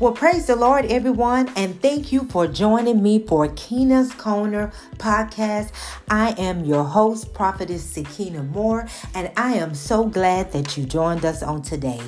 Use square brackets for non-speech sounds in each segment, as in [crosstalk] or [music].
Well, praise the Lord, everyone, and thank you for joining me for Kina's Corner podcast. I am your host, Prophetess Sequina Moore, and I am so glad that you joined us on today.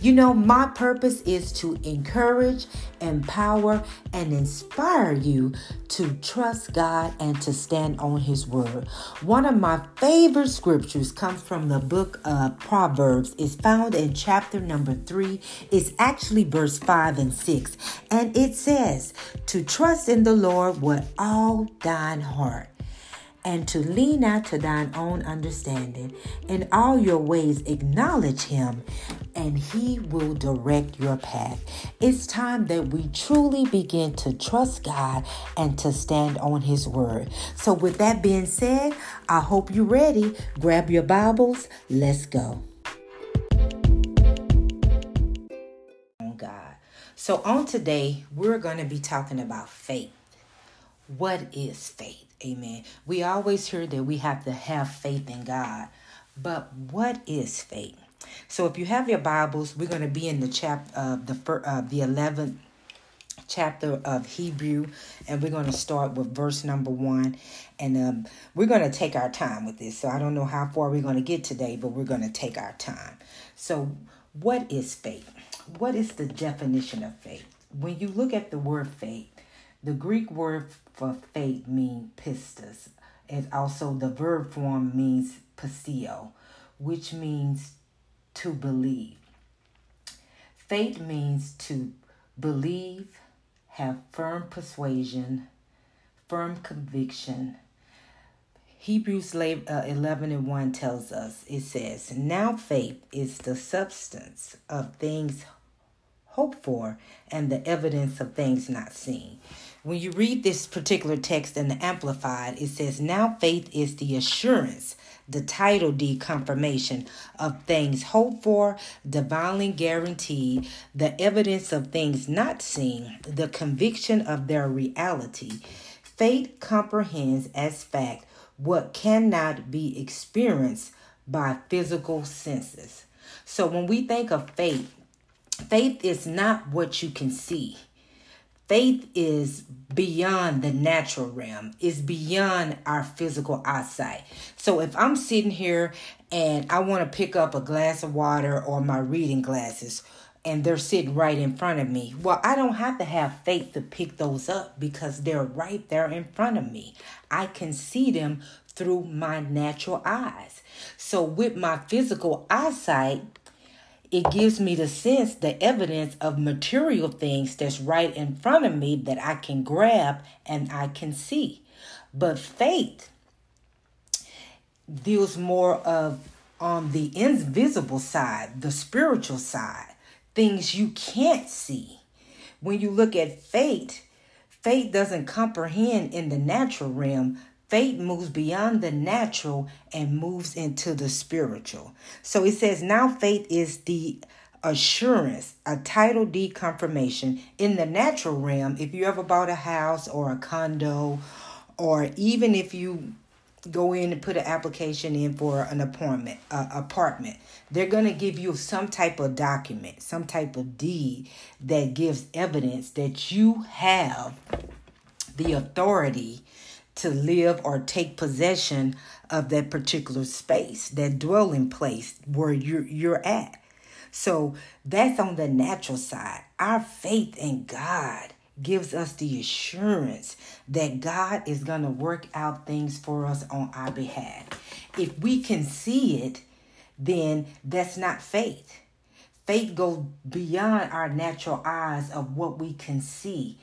You know, my purpose is to encourage, empower, and inspire you to trust God and to stand on His word. One of my favorite scriptures comes from the book of Proverbs. It's found in chapter number three. It's actually verse five and 6. And it says, To trust in the Lord with all thine heart, and to lean out to thine own understanding. In all your ways, acknowledge him, and he will direct your path. It's time that we truly begin to trust God and to stand on his word. So, with that being said, I hope you're ready. Grab your Bibles. Let's go. So, on today, we're going to be talking about faith. What is faith? Amen. We always hear that we have to have faith in God, but what is faith? So, if you have your Bibles, we're going to be in the chapter of the first, uh, the eleventh chapter of Hebrew, and we're going to start with verse number one. And um, we're going to take our time with this. So I don't know how far we're going to get today, but we're going to take our time. So, what is faith? What is the definition of faith? When you look at the word faith, the Greek word for faith means pistis. and also the verb form means pistio, which means to believe. Faith means to believe, have firm persuasion, firm conviction. Hebrews uh, 11 and 1 tells us, it says, Now faith is the substance of things hoped for and the evidence of things not seen. When you read this particular text in the Amplified, it says, Now faith is the assurance, the title deed confirmation of things hoped for, divinely guaranteed, the evidence of things not seen, the conviction of their reality. Faith comprehends as fact what cannot be experienced by physical senses. So when we think of faith, faith is not what you can see. Faith is beyond the natural realm, is beyond our physical eyesight. So if I'm sitting here and I want to pick up a glass of water or my reading glasses, and they're sitting right in front of me. Well, I don't have to have faith to pick those up because they're right there in front of me. I can see them through my natural eyes. So, with my physical eyesight, it gives me the sense, the evidence of material things that's right in front of me that I can grab and I can see. But faith deals more of on the invisible side, the spiritual side, things you can't see. When you look at faith, faith doesn't comprehend in the natural realm Faith moves beyond the natural and moves into the spiritual. So it says, now faith is the assurance, a title deed confirmation in the natural realm. If you ever bought a house or a condo, or even if you go in and put an application in for an appointment apartment they're going to give you some type of document some type of deed that gives evidence that you have the authority to live or take possession of that particular space, that dwelling place where you're you're at. So that's on the natural side. Our faith in God gives us the assurance that God is going to work out things for us on our behalf. If we can see it, then that's not faith. Faith goes beyond our natural eyes of what we can see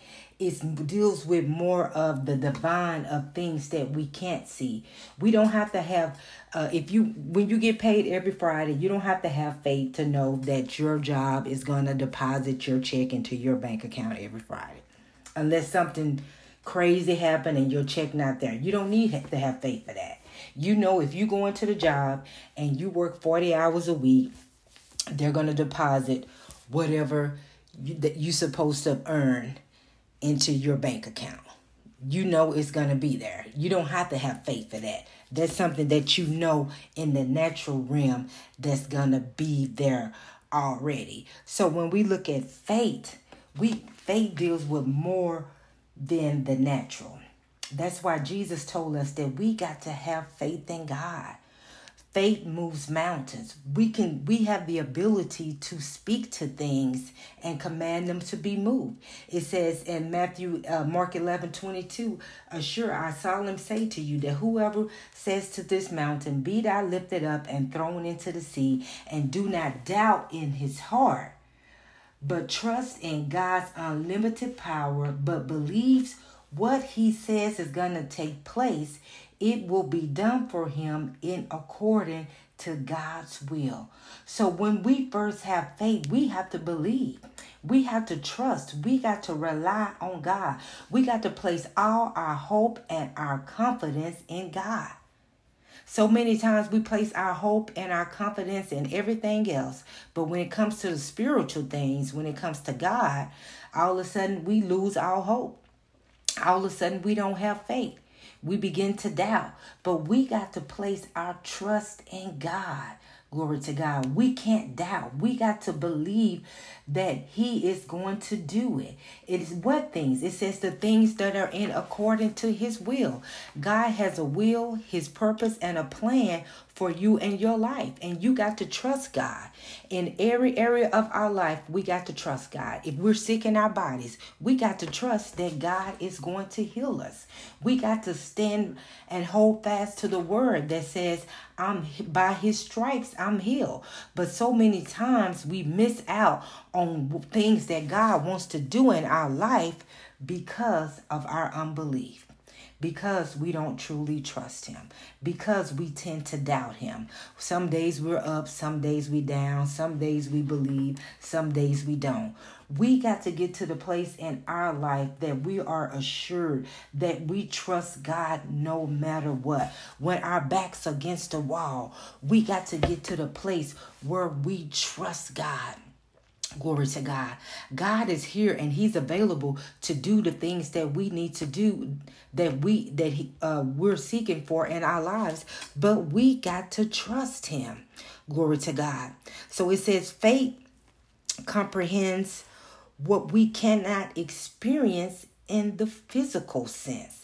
it deals with more of the divine of things that we can't see. We don't have to have uh, if you when you get paid every Friday, you don't have to have faith to know that your job is going to deposit your check into your bank account every Friday. Unless something crazy happened and your check not there. You don't need to have faith for that. You know if you go into the job and you work 40 hours a week, they're going to deposit whatever you, that you're supposed to earn into your bank account. You know it's going to be there. You don't have to have faith for that. That's something that you know in the natural realm that's going to be there already. So when we look at faith, We faith deals with more than the natural. That's why Jesus told us that we got to have faith in God. Faith moves mountains. We can we have the ability to speak to things and command them to be moved. It says in Matthew uh, Mark 11, 22, Assure I solemnly say to you that whoever says to this mountain, Be thou lifted up and thrown into the sea, and do not doubt in his heart, but trust in God's unlimited power, but believes what he says is going to take place, it will be done for him in according to God's will. So when we first have faith, we have to believe. We have to trust. We got to rely on God. We got to place all our hope and our confidence in God. So many times we place our hope and our confidence in everything else. But when it comes to the spiritual things, when it comes to God, all of a sudden we lose our hope all of a sudden we don't have faith. We begin to doubt. But we got to place our trust in God. Glory to God. We can't doubt. We got to believe that He is going to do it. It is what things? It says the things that are in according to His will. God has a will, His purpose, and a plan for you and your life. And you got to trust God. In every area of our life, we got to trust God. If we're sick in our bodies, we got to trust that God is going to heal us. We got to stand and hold fast to the word that says, I'm by his stripes I'm healed. But so many times we miss out on things that God wants to do in our life because of our unbelief because we don't truly trust him because we tend to doubt him some days we're up some days we down some days we believe some days we don't we got to get to the place in our life that we are assured that we trust God no matter what. When our back's against the wall, we got to get to the place where we trust God. Glory to God. God is here and he's available to do the things that we need to do that we that he, uh, we're seeking for in our lives, but we got to trust him. Glory to God. So it says faith comprehends what we cannot experience in the physical sense.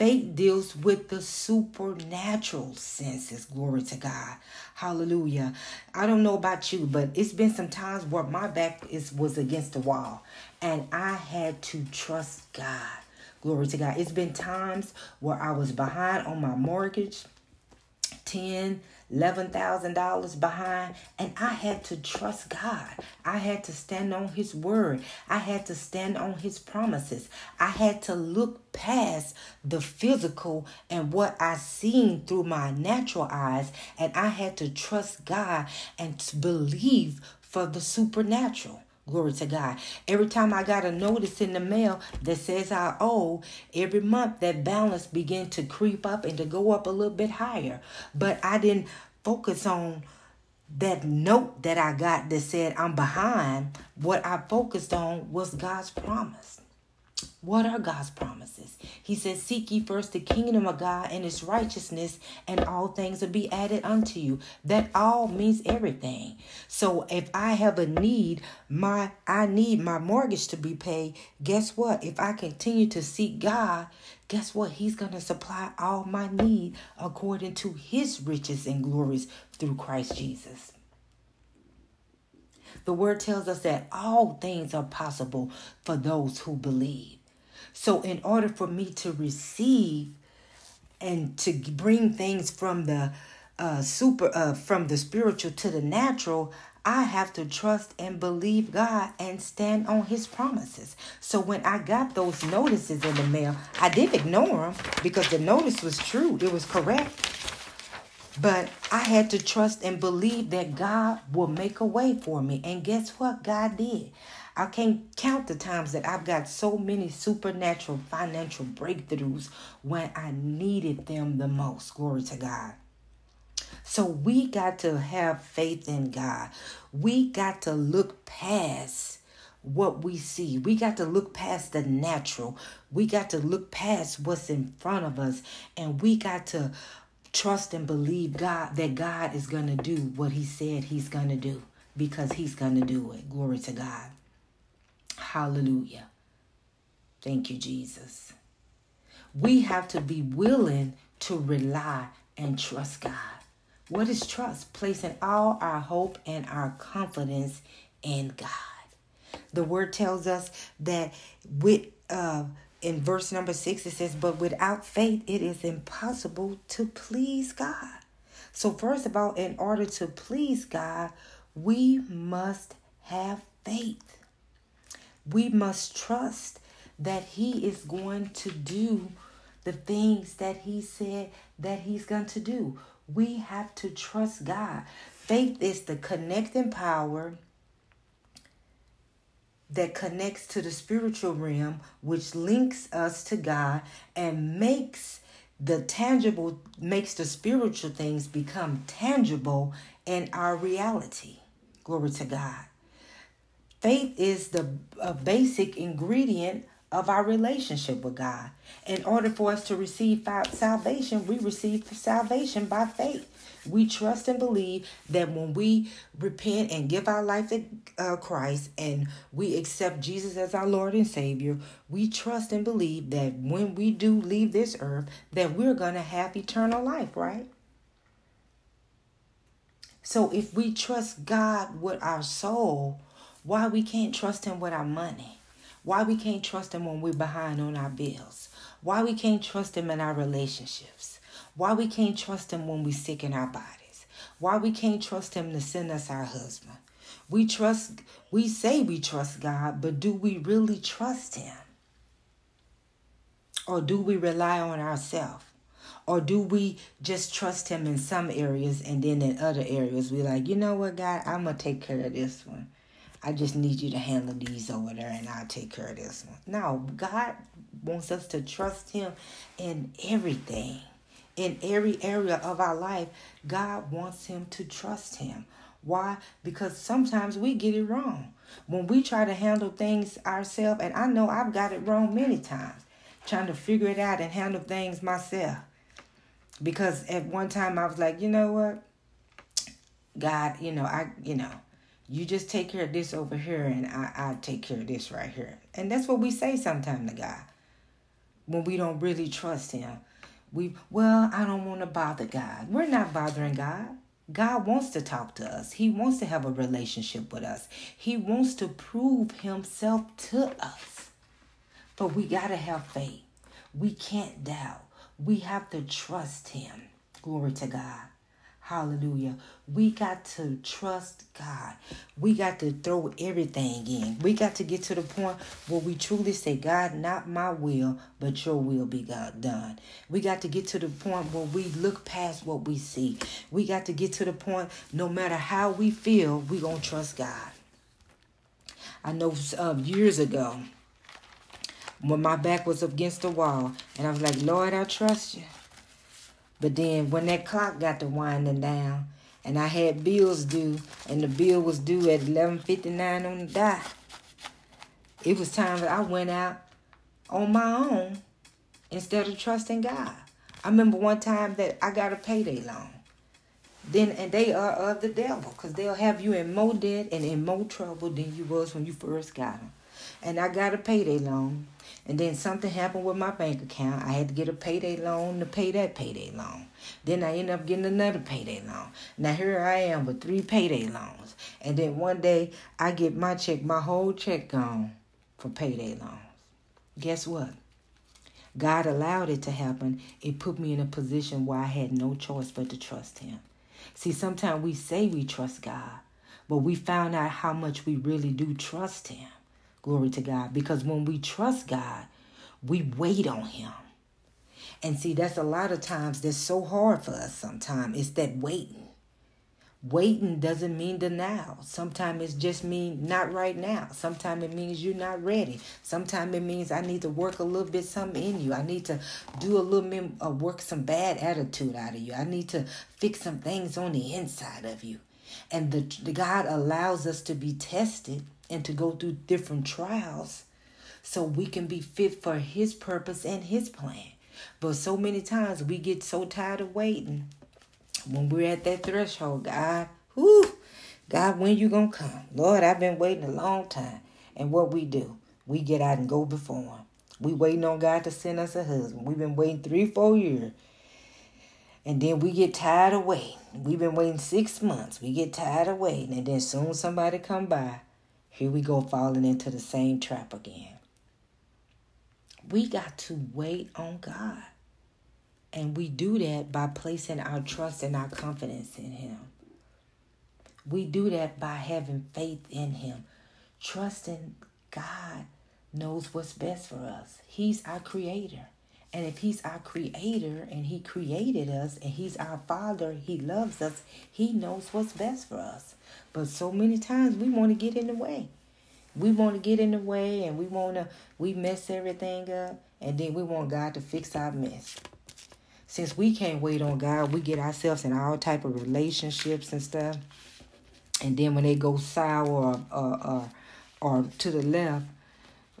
Faith deals with the supernatural senses. Glory to God. Hallelujah. I don't know about you, but it's been some times where my back is was against the wall and I had to trust God. Glory to God. It's been times where I was behind on my mortgage. 10 $11,000 behind, and I had to trust God. I had to stand on His word. I had to stand on His promises. I had to look past the physical and what I seen through my natural eyes, and I had to trust God and to believe for the supernatural. Glory to God. Every time I got a notice in the mail that says I owe, every month that balance began to creep up and to go up a little bit higher. But I didn't focus on that note that I got that said I'm behind. What I focused on was God's promise. What are God's promises? He says, Seek ye first the kingdom of God and his righteousness, and all things will be added unto you. That all means everything. So if I have a need, my I need my mortgage to be paid. Guess what? If I continue to seek God, guess what? He's gonna supply all my need according to his riches and glories through Christ Jesus. The word tells us that all things are possible for those who believe. So, in order for me to receive and to bring things from the uh, super, uh, from the spiritual to the natural, I have to trust and believe God and stand on His promises. So when I got those notices in the mail, I didn't ignore them because the notice was true, it was correct. But I had to trust and believe that God will make a way for me. And guess what? God did. I can't count the times that I've got so many supernatural financial breakthroughs when I needed them the most. Glory to God. So we got to have faith in God. We got to look past what we see. We got to look past the natural. We got to look past what's in front of us and we got to trust and believe God that God is going to do what he said he's going to do because he's going to do it. Glory to God. Hallelujah. Thank you, Jesus. We have to be willing to rely and trust God. What is trust? Placing all our hope and our confidence in God. The word tells us that with uh in verse number six it says, But without faith it is impossible to please God. So first of all, in order to please God, we must have faith. We must trust that He is going to do the things that He said that He's going to do. We have to trust God. Faith is the connecting power that connects to the spiritual realm, which links us to God and makes the tangible, makes the spiritual things become tangible in our reality. Glory to God. Faith is the basic ingredient of our relationship with God. In order for us to receive salvation, we receive salvation by faith. We trust and believe that when we repent and give our life to uh, Christ and we accept Jesus as our Lord and Savior, we trust and believe that when we do leave this earth, that we're going to have eternal life, right? So if we trust God with our soul, why we can't trust him with our money? Why we can't trust him when we're behind on our bills? Why we can't trust him in our relationships? Why we can't trust him when we're sick in our bodies? Why we can't trust him to send us our husband? We trust we say we trust God, but do we really trust him? Or do we rely on ourselves? Or do we just trust him in some areas and then in other areas we like, you know what, God, I'm gonna take care of this one. I just need you to handle these over there and I'll take care of this one. No, God wants us to trust Him in everything. In every area of our life, God wants Him to trust Him. Why? Because sometimes we get it wrong. When we try to handle things ourselves, and I know I've got it wrong many times, trying to figure it out and handle things myself. Because at one time I was like, you know what? God, you know, I, you know, you just take care of this over here and I, i take care of this right here. And that's what we say sometimes to God when we don't really trust him. We well, I don't want to bother God. We're not bothering God. God wants to talk to us. He wants to have a relationship with us. He wants to prove himself to us. But we got to have faith. We can't doubt. We have to trust him. Glory to God. Hallelujah. We got to trust God. We got to throw everything in. We got to get to the point where we truly say, God, not my will, but your will be God done. We got to get to the point where we look past what we see. We got to get to the point, no matter how we feel, we going to trust God. I know um, years ago, when my back was against the wall, and I was like, Lord, I trust you. But then when that clock got to winding down and I had bills due and the bill was due at 11.59 on the dot, it was time that I went out on my own instead of trusting God. I remember one time that I got a payday loan. Then and they are of the devil because they'll have you in more debt and in more trouble than you was when you first got them. And I got a payday loan and then something happened with my bank account. I had to get a payday loan to pay that payday loan. Then I ended up getting another payday loan. Now here I am with three payday loans. And then one day I get my check, my whole check gone for payday loans. Guess what? God allowed it to happen. It put me in a position where I had no choice but to trust Him. See, sometimes we say we trust God, but we found out how much we really do trust Him. Glory to God. Because when we trust God, we wait on Him. And see, that's a lot of times that's so hard for us sometimes. It's that waiting. Waiting doesn't mean denial. Sometimes it just mean not right now. Sometimes it means you're not ready. Sometimes it means I need to work a little bit something in you. I need to do a little bit uh, work some bad attitude out of you. I need to fix some things on the inside of you. And the, the God allows us to be tested and to go through different trials so we can be fit for his purpose and his plan. But so many times we get so tired of waiting. When we're at that threshold, God, whoo, God, when you gonna come? Lord, I've been waiting a long time. And what we do, we get out and go before him. We waiting on God to send us a husband. We've been waiting three, four years. And then we get tired of waiting. We've been waiting six months. We get tired of waiting. And then soon somebody come by. Here we go falling into the same trap again. We got to wait on God. And we do that by placing our trust and our confidence in Him. We do that by having faith in Him, trusting God knows what's best for us. He's our creator. And if He's our creator and He created us and He's our Father, He loves us, He knows what's best for us. But so many times we want to get in the way. We want to get in the way and we want to, we mess everything up and then we want God to fix our mess. Since we can't wait on God, we get ourselves in all type of relationships and stuff. And then when they go sour or, or, or, or to the left,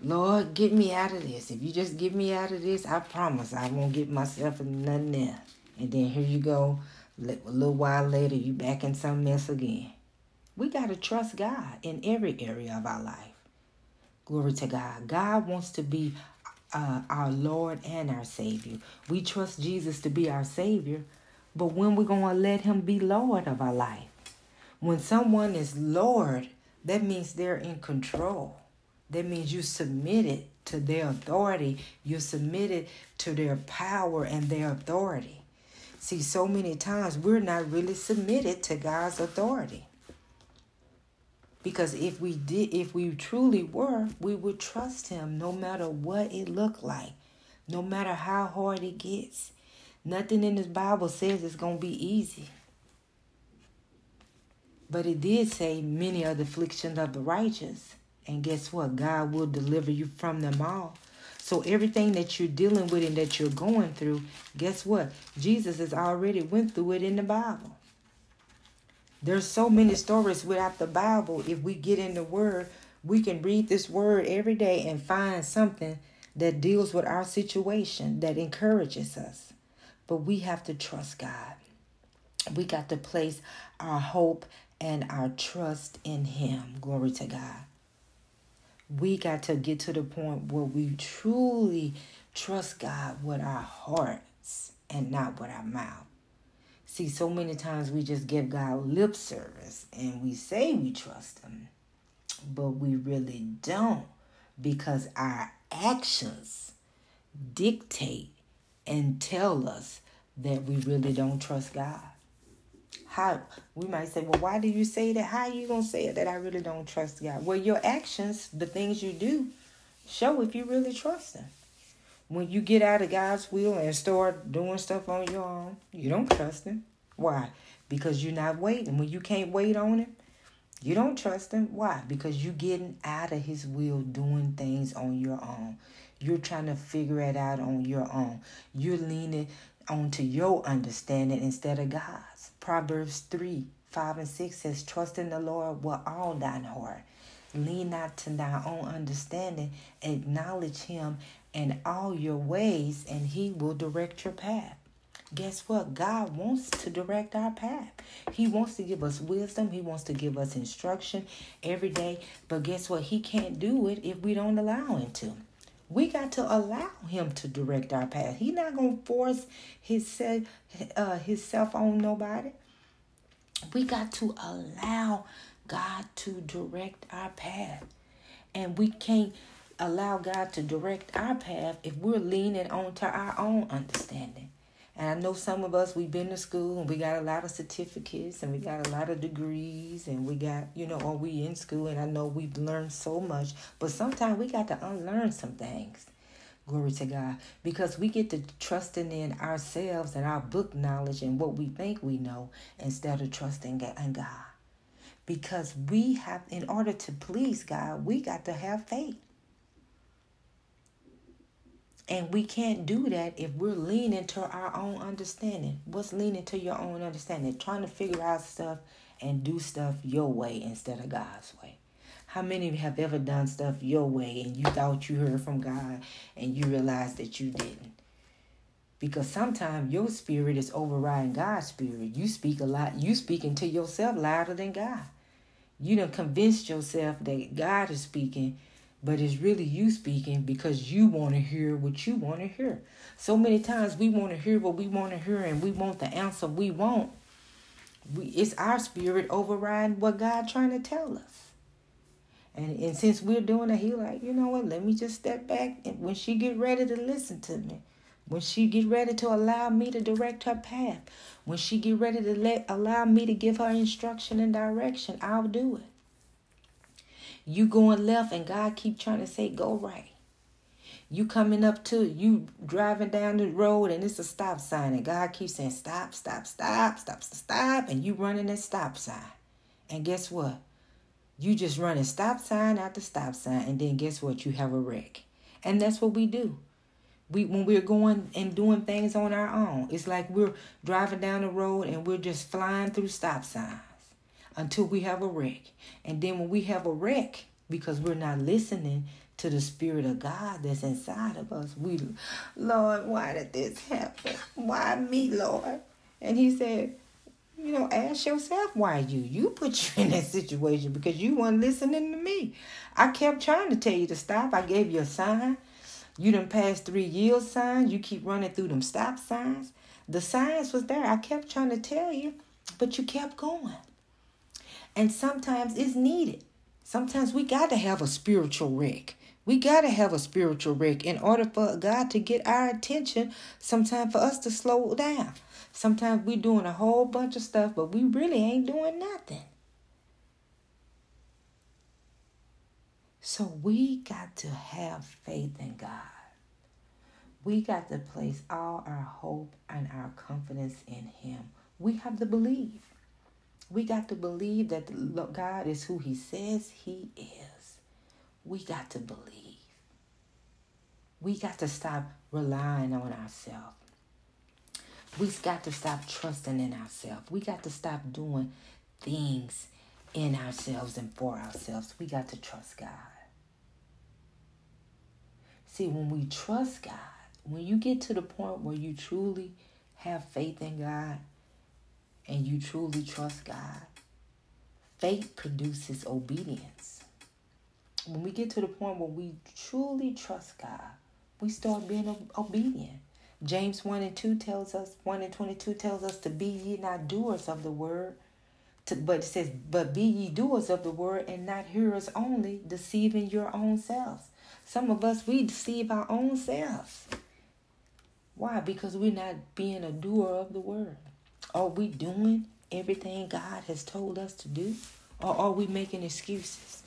Lord, get me out of this. If you just get me out of this, I promise I won't get myself in nothing else. And then here you go. A little while later, you back in some mess again. We got to trust God in every area of our life. Glory to God. God wants to be uh, our Lord and our Savior. We trust Jesus to be our Savior, but when we're going to let Him be Lord of our life? When someone is Lord, that means they're in control. That means you submitted to their authority. You're submitted to their power and their authority. See, so many times we're not really submitted to God's authority. Because if we did if we truly were, we would trust him no matter what it looked like. No matter how hard it gets. Nothing in this Bible says it's to be easy. But it did say many are the afflictions of the righteous. And guess what? God will deliver you from them all. So everything that you're dealing with and that you're going through, guess what? Jesus has already went through it in the Bible. There's so many stories without the Bible. If we get in the Word, we can read this Word every day and find something that deals with our situation, that encourages us. But we have to trust God. We got to place our hope and our trust in Him. Glory to God we got to get to the point where we truly trust God with our hearts and not with our mouth. See, so many times we just give God lip service and we say we trust Him, but we really don't because our actions dictate and tell us that we really don't trust God. How we might say, well, why do you say that? How are you gonna say it that I really don't trust God? Well, your actions, the things you do, show if you really trust Him. When you get out of God's will and start doing stuff on your own, you don't trust Him. Why? Because you're not waiting. When you can't wait on Him, you don't trust Him. Why? Because you're getting out of His will, doing things on your own. You're trying to figure it out on your own. You're leaning onto your understanding instead of God. Proverbs 3 5 and 6 says, Trust in the Lord with all thine heart. Lean not to thy own understanding. Acknowledge him in all your ways, and he will direct your path. Guess what? God wants to direct our path. He wants to give us wisdom. He wants to give us instruction every day. But guess what? He can't do it if we don't allow him to. We got to allow him to direct our path. He's not gonna force his uh, himself on nobody. We got to allow God to direct our path, and we can't allow God to direct our path if we're leaning on to our own understanding. And I know some of us, we've been to school and we got a lot of certificates and we got a lot of degrees and we got, you know, or we in school and I know we've learned so much. But sometimes we got to unlearn some things. Glory to God. Because we get to trusting in ourselves and our book knowledge and what we think we know instead of trusting in God. Because we have, in order to please God, we got to have faith. And we can't do that if we're leaning to our own understanding. What's leaning to your own understanding? Trying to figure out stuff and do stuff your way instead of God's way. How many have ever done stuff your way and you thought you heard from God and you realized that you didn't? Because sometimes your spirit is overriding God's spirit. You speak a lot, you speaking to yourself louder than God. You done convinced yourself that God is speaking, but it's really you speaking because you want to hear what you want to hear. So many times we want to hear what we want to hear and we want the answer we want. We, it's our spirit overriding what God trying to tell us. And, and since we're doing it, he like, you know what, let me just step back and when she get ready to listen to me, when she get ready to allow me to direct her path, when she get ready to let allow me to give her instruction and direction, I'll do it. You going left and God keep trying to say go right. You coming up to you driving down the road and it's a stop sign and God keeps saying stop, stop, stop, stop, stop, and you running that stop sign. And guess what? You just running stop sign after stop sign, and then guess what? You have a wreck. And that's what we do. We when we're going and doing things on our own, it's like we're driving down the road and we're just flying through stop signs until we have a wreck. And then when we have a wreck, because we're not listening to the Spirit of God that's inside of us, we, Lord, why did this happen? Why me, Lord? And He said, you know, ask yourself why you. You put you [laughs] in that situation because you weren't listening to me. I kept trying to tell you to stop. I gave you a sign. You done passed three yield signs. You keep running through them stop signs. The signs was there. I kept trying to tell you, but you kept going. And sometimes it's needed. Sometimes we got to have a spiritual wreck. We got to have a spiritual wreck in order for God to get our attention, sometimes for us to slow down. Sometimes we doing a whole bunch of stuff, but we really ain't doing nothing. So we got to have faith in God. We got to place all our hope and our confidence in Him. We have to believe. We got to believe that God is who He says He is. We got to believe. We got to stop relying on ourselves. We got to stop trusting in ourselves. We got to stop doing things in ourselves and for ourselves. We got to trust God. See, when we trust God, when you get to the point where you truly have faith in God and you truly trust God, faith produces obedience. When we get to the point where we truly trust God, we start being obedient. James 1 and 2 tells us, 1 and 22 tells us to be ye not doers of the word, to, but it says, but be ye doers of the word and not hearers only, deceiving your own selves. Some of us, we deceive our own selves. Why? Because we're not being a doer of the word. Are we doing everything God has told us to do? Or are we making excuses?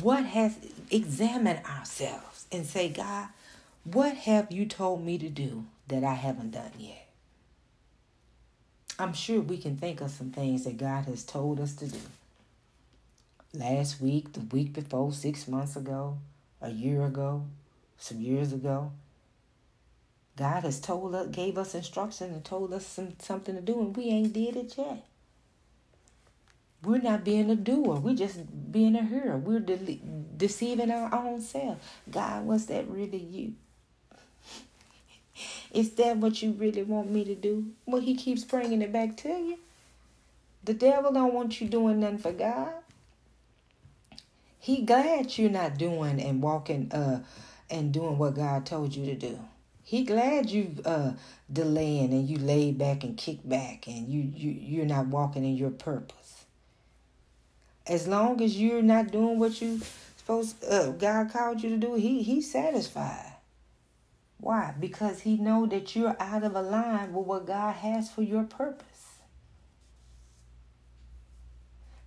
What has examined ourselves and say, God, what have you told me to do that I haven't done yet? I'm sure we can think of some things that God has told us to do. Last week, the week before, six months ago, a year ago, some years ago. God has told us, gave us instruction and told us some, something to do, and we ain't did it yet. We're not being a doer. We're just being a hearer. We're de- deceiving our own self. God, was that really you? [laughs] Is that what you really want me to do? Well, he keeps bringing it back to you. The devil don't want you doing nothing for God. He glad you're not doing and walking uh and doing what God told you to do. He glad you uh delaying and you laid back and kick back and you you you're not walking in your purpose. As long as you're not doing what you supposed uh, God called you to do, he he's satisfied. Why? Because he know that you're out of line with what God has for your purpose.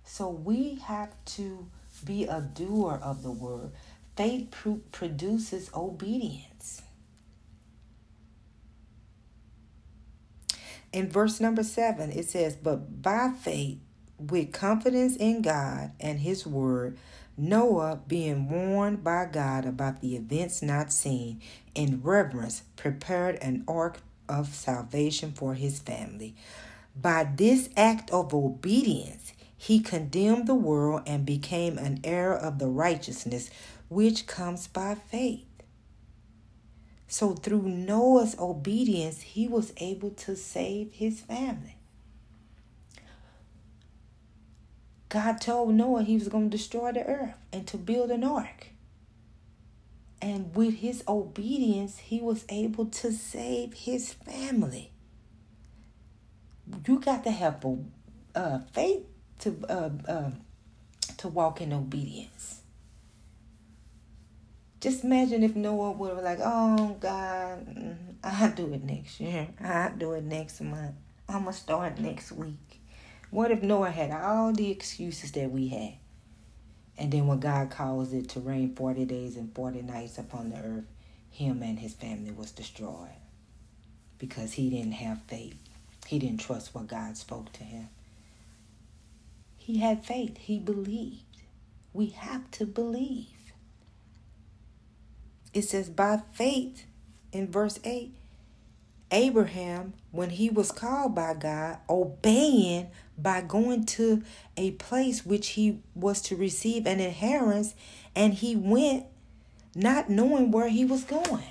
So we have to be a doer of the word. Faith produces obedience. In verse number seven, it says, But by faith, with confidence in God and his word, Noah, being warned by God about the events not seen, in reverence prepared an ark of salvation for his family. By this act of obedience, he condemned the world and became an heir of the righteousness which comes by faith. So, through Noah's obedience, he was able to save his family. God told Noah he was going to destroy the earth and to build an ark. And with his obedience, he was able to save his family. You got to have uh, faith to uh, uh, to walk in obedience. Just imagine if Noah would have like, oh God, mm, I'll do it next year. I'll do it next month. I'm gonna start next week. What if Noah had all the excuses that we had? And then when God calls it to rain 40 days and 40 nights upon the earth, him and his family was destroyed because he didn't have faith. He didn't trust what God spoke to him. He had faith. He believed. We have to believe. It says, by faith in verse 8, Abraham, when he was called by God, obeying by going to a place which he was to receive an inheritance, and he went not knowing where he was going.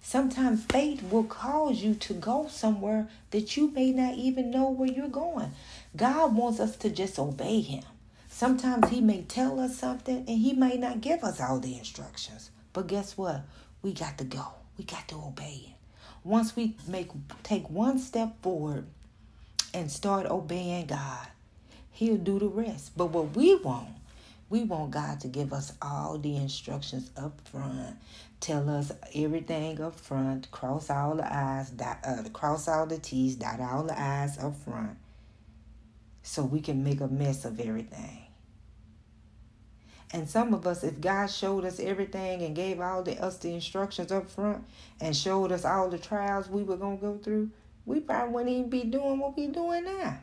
Sometimes faith will cause you to go somewhere that you may not even know where you're going. God wants us to just obey him. Sometimes he may tell us something and he may not give us all the instructions. But guess what? We got to go. We got to obey him. Once we make take one step forward and start obeying God, he'll do the rest. But what we want we want God to give us all the instructions up front, tell us everything up front, cross all the I's, dot, uh, cross all the T's, dot all the I's up front, so we can make a mess of everything. And some of us, if God showed us everything and gave all the us the instructions up front and showed us all the trials we were gonna go through, we probably wouldn't even be doing what we're doing now.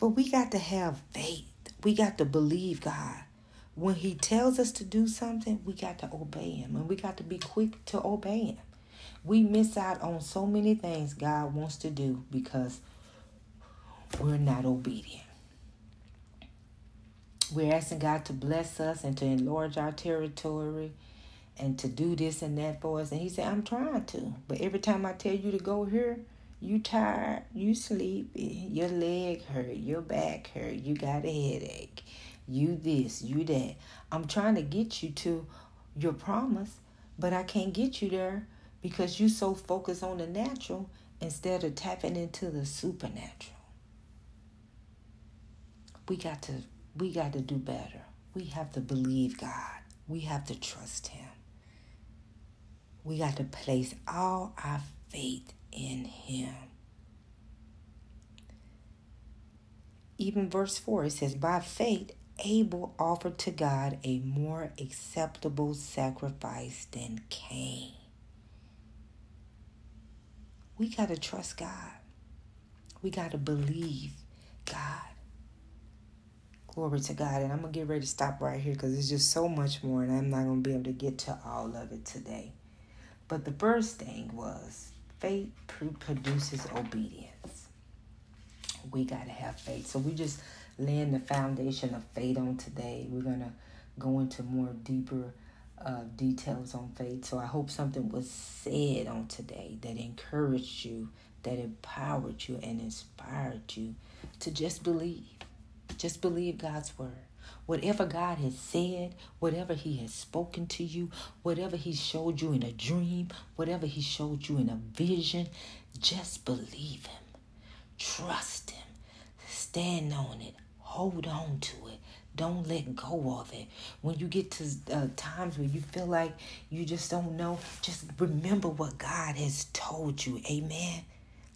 But we got to have faith. We got to believe God. When He tells us to do something, we got to obey Him. And we got to be quick to obey Him. We miss out on so many things God wants to do because we're not obedient. We're asking God to bless us and to enlarge our territory and to do this and that for us. And He said, I'm trying to. But every time I tell you to go here, you tired, you sleepy, your leg hurt, your back hurt, you got a headache, you this, you that. I'm trying to get you to your promise, but I can't get you there because you so focused on the natural instead of tapping into the supernatural. We got to we got to do better. We have to believe God. We have to trust him. We got to place all our faith in him. Even verse 4, it says, By faith, Abel offered to God a more acceptable sacrifice than Cain. We got to trust God. We got to believe. Glory to God. And I'm going to get ready to stop right here because there's just so much more, and I'm not going to be able to get to all of it today. But the first thing was faith produces obedience. We got to have faith. So we just laying the foundation of faith on today. We're going to go into more deeper uh, details on faith. So I hope something was said on today that encouraged you, that empowered you, and inspired you to just believe. Just believe God's word. Whatever God has said, whatever He has spoken to you, whatever He showed you in a dream, whatever He showed you in a vision, just believe Him. Trust Him. Stand on it. Hold on to it. Don't let go of it. When you get to uh, times where you feel like you just don't know, just remember what God has told you. Amen.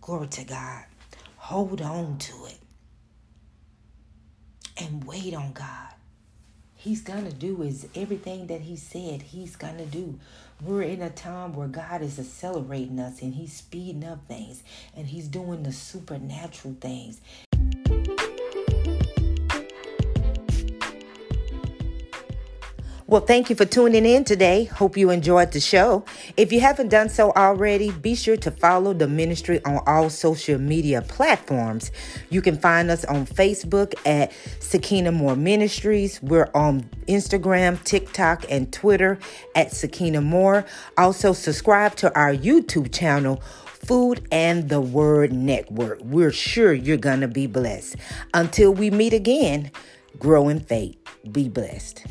Glory to God. Hold on to it and wait on God. He's going to do is everything that he said he's going to do. We're in a time where God is accelerating us and he's speeding up things and he's doing the supernatural things. Well, thank you for tuning in today. Hope you enjoyed the show. If you haven't done so already, be sure to follow the ministry on all social media platforms. You can find us on Facebook at Sequina Moore Ministries. We're on Instagram, TikTok, and Twitter at Sequina Moore. Also, subscribe to our YouTube channel Food and the Word Network. We're sure you're going to be blessed. Until we meet again, grow in faith. Be blessed.